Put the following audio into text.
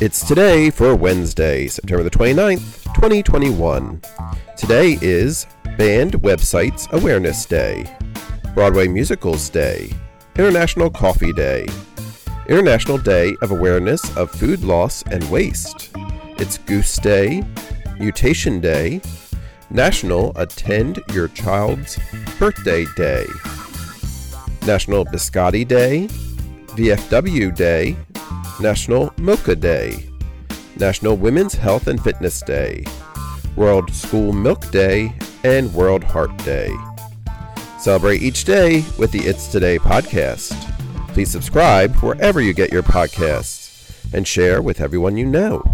It's today for Wednesday, September the 29th, 2021. Today is Band Websites Awareness Day, Broadway Musicals Day, International Coffee Day, International Day of Awareness of Food Loss and Waste. It's Goose Day, Mutation Day, National Attend Your Child's Birthday Day, National Biscotti Day, VFW Day, National Mocha Day, National Women's Health and Fitness Day, World School Milk Day, and World Heart Day. Celebrate each day with the It's Today podcast. Please subscribe wherever you get your podcasts and share with everyone you know.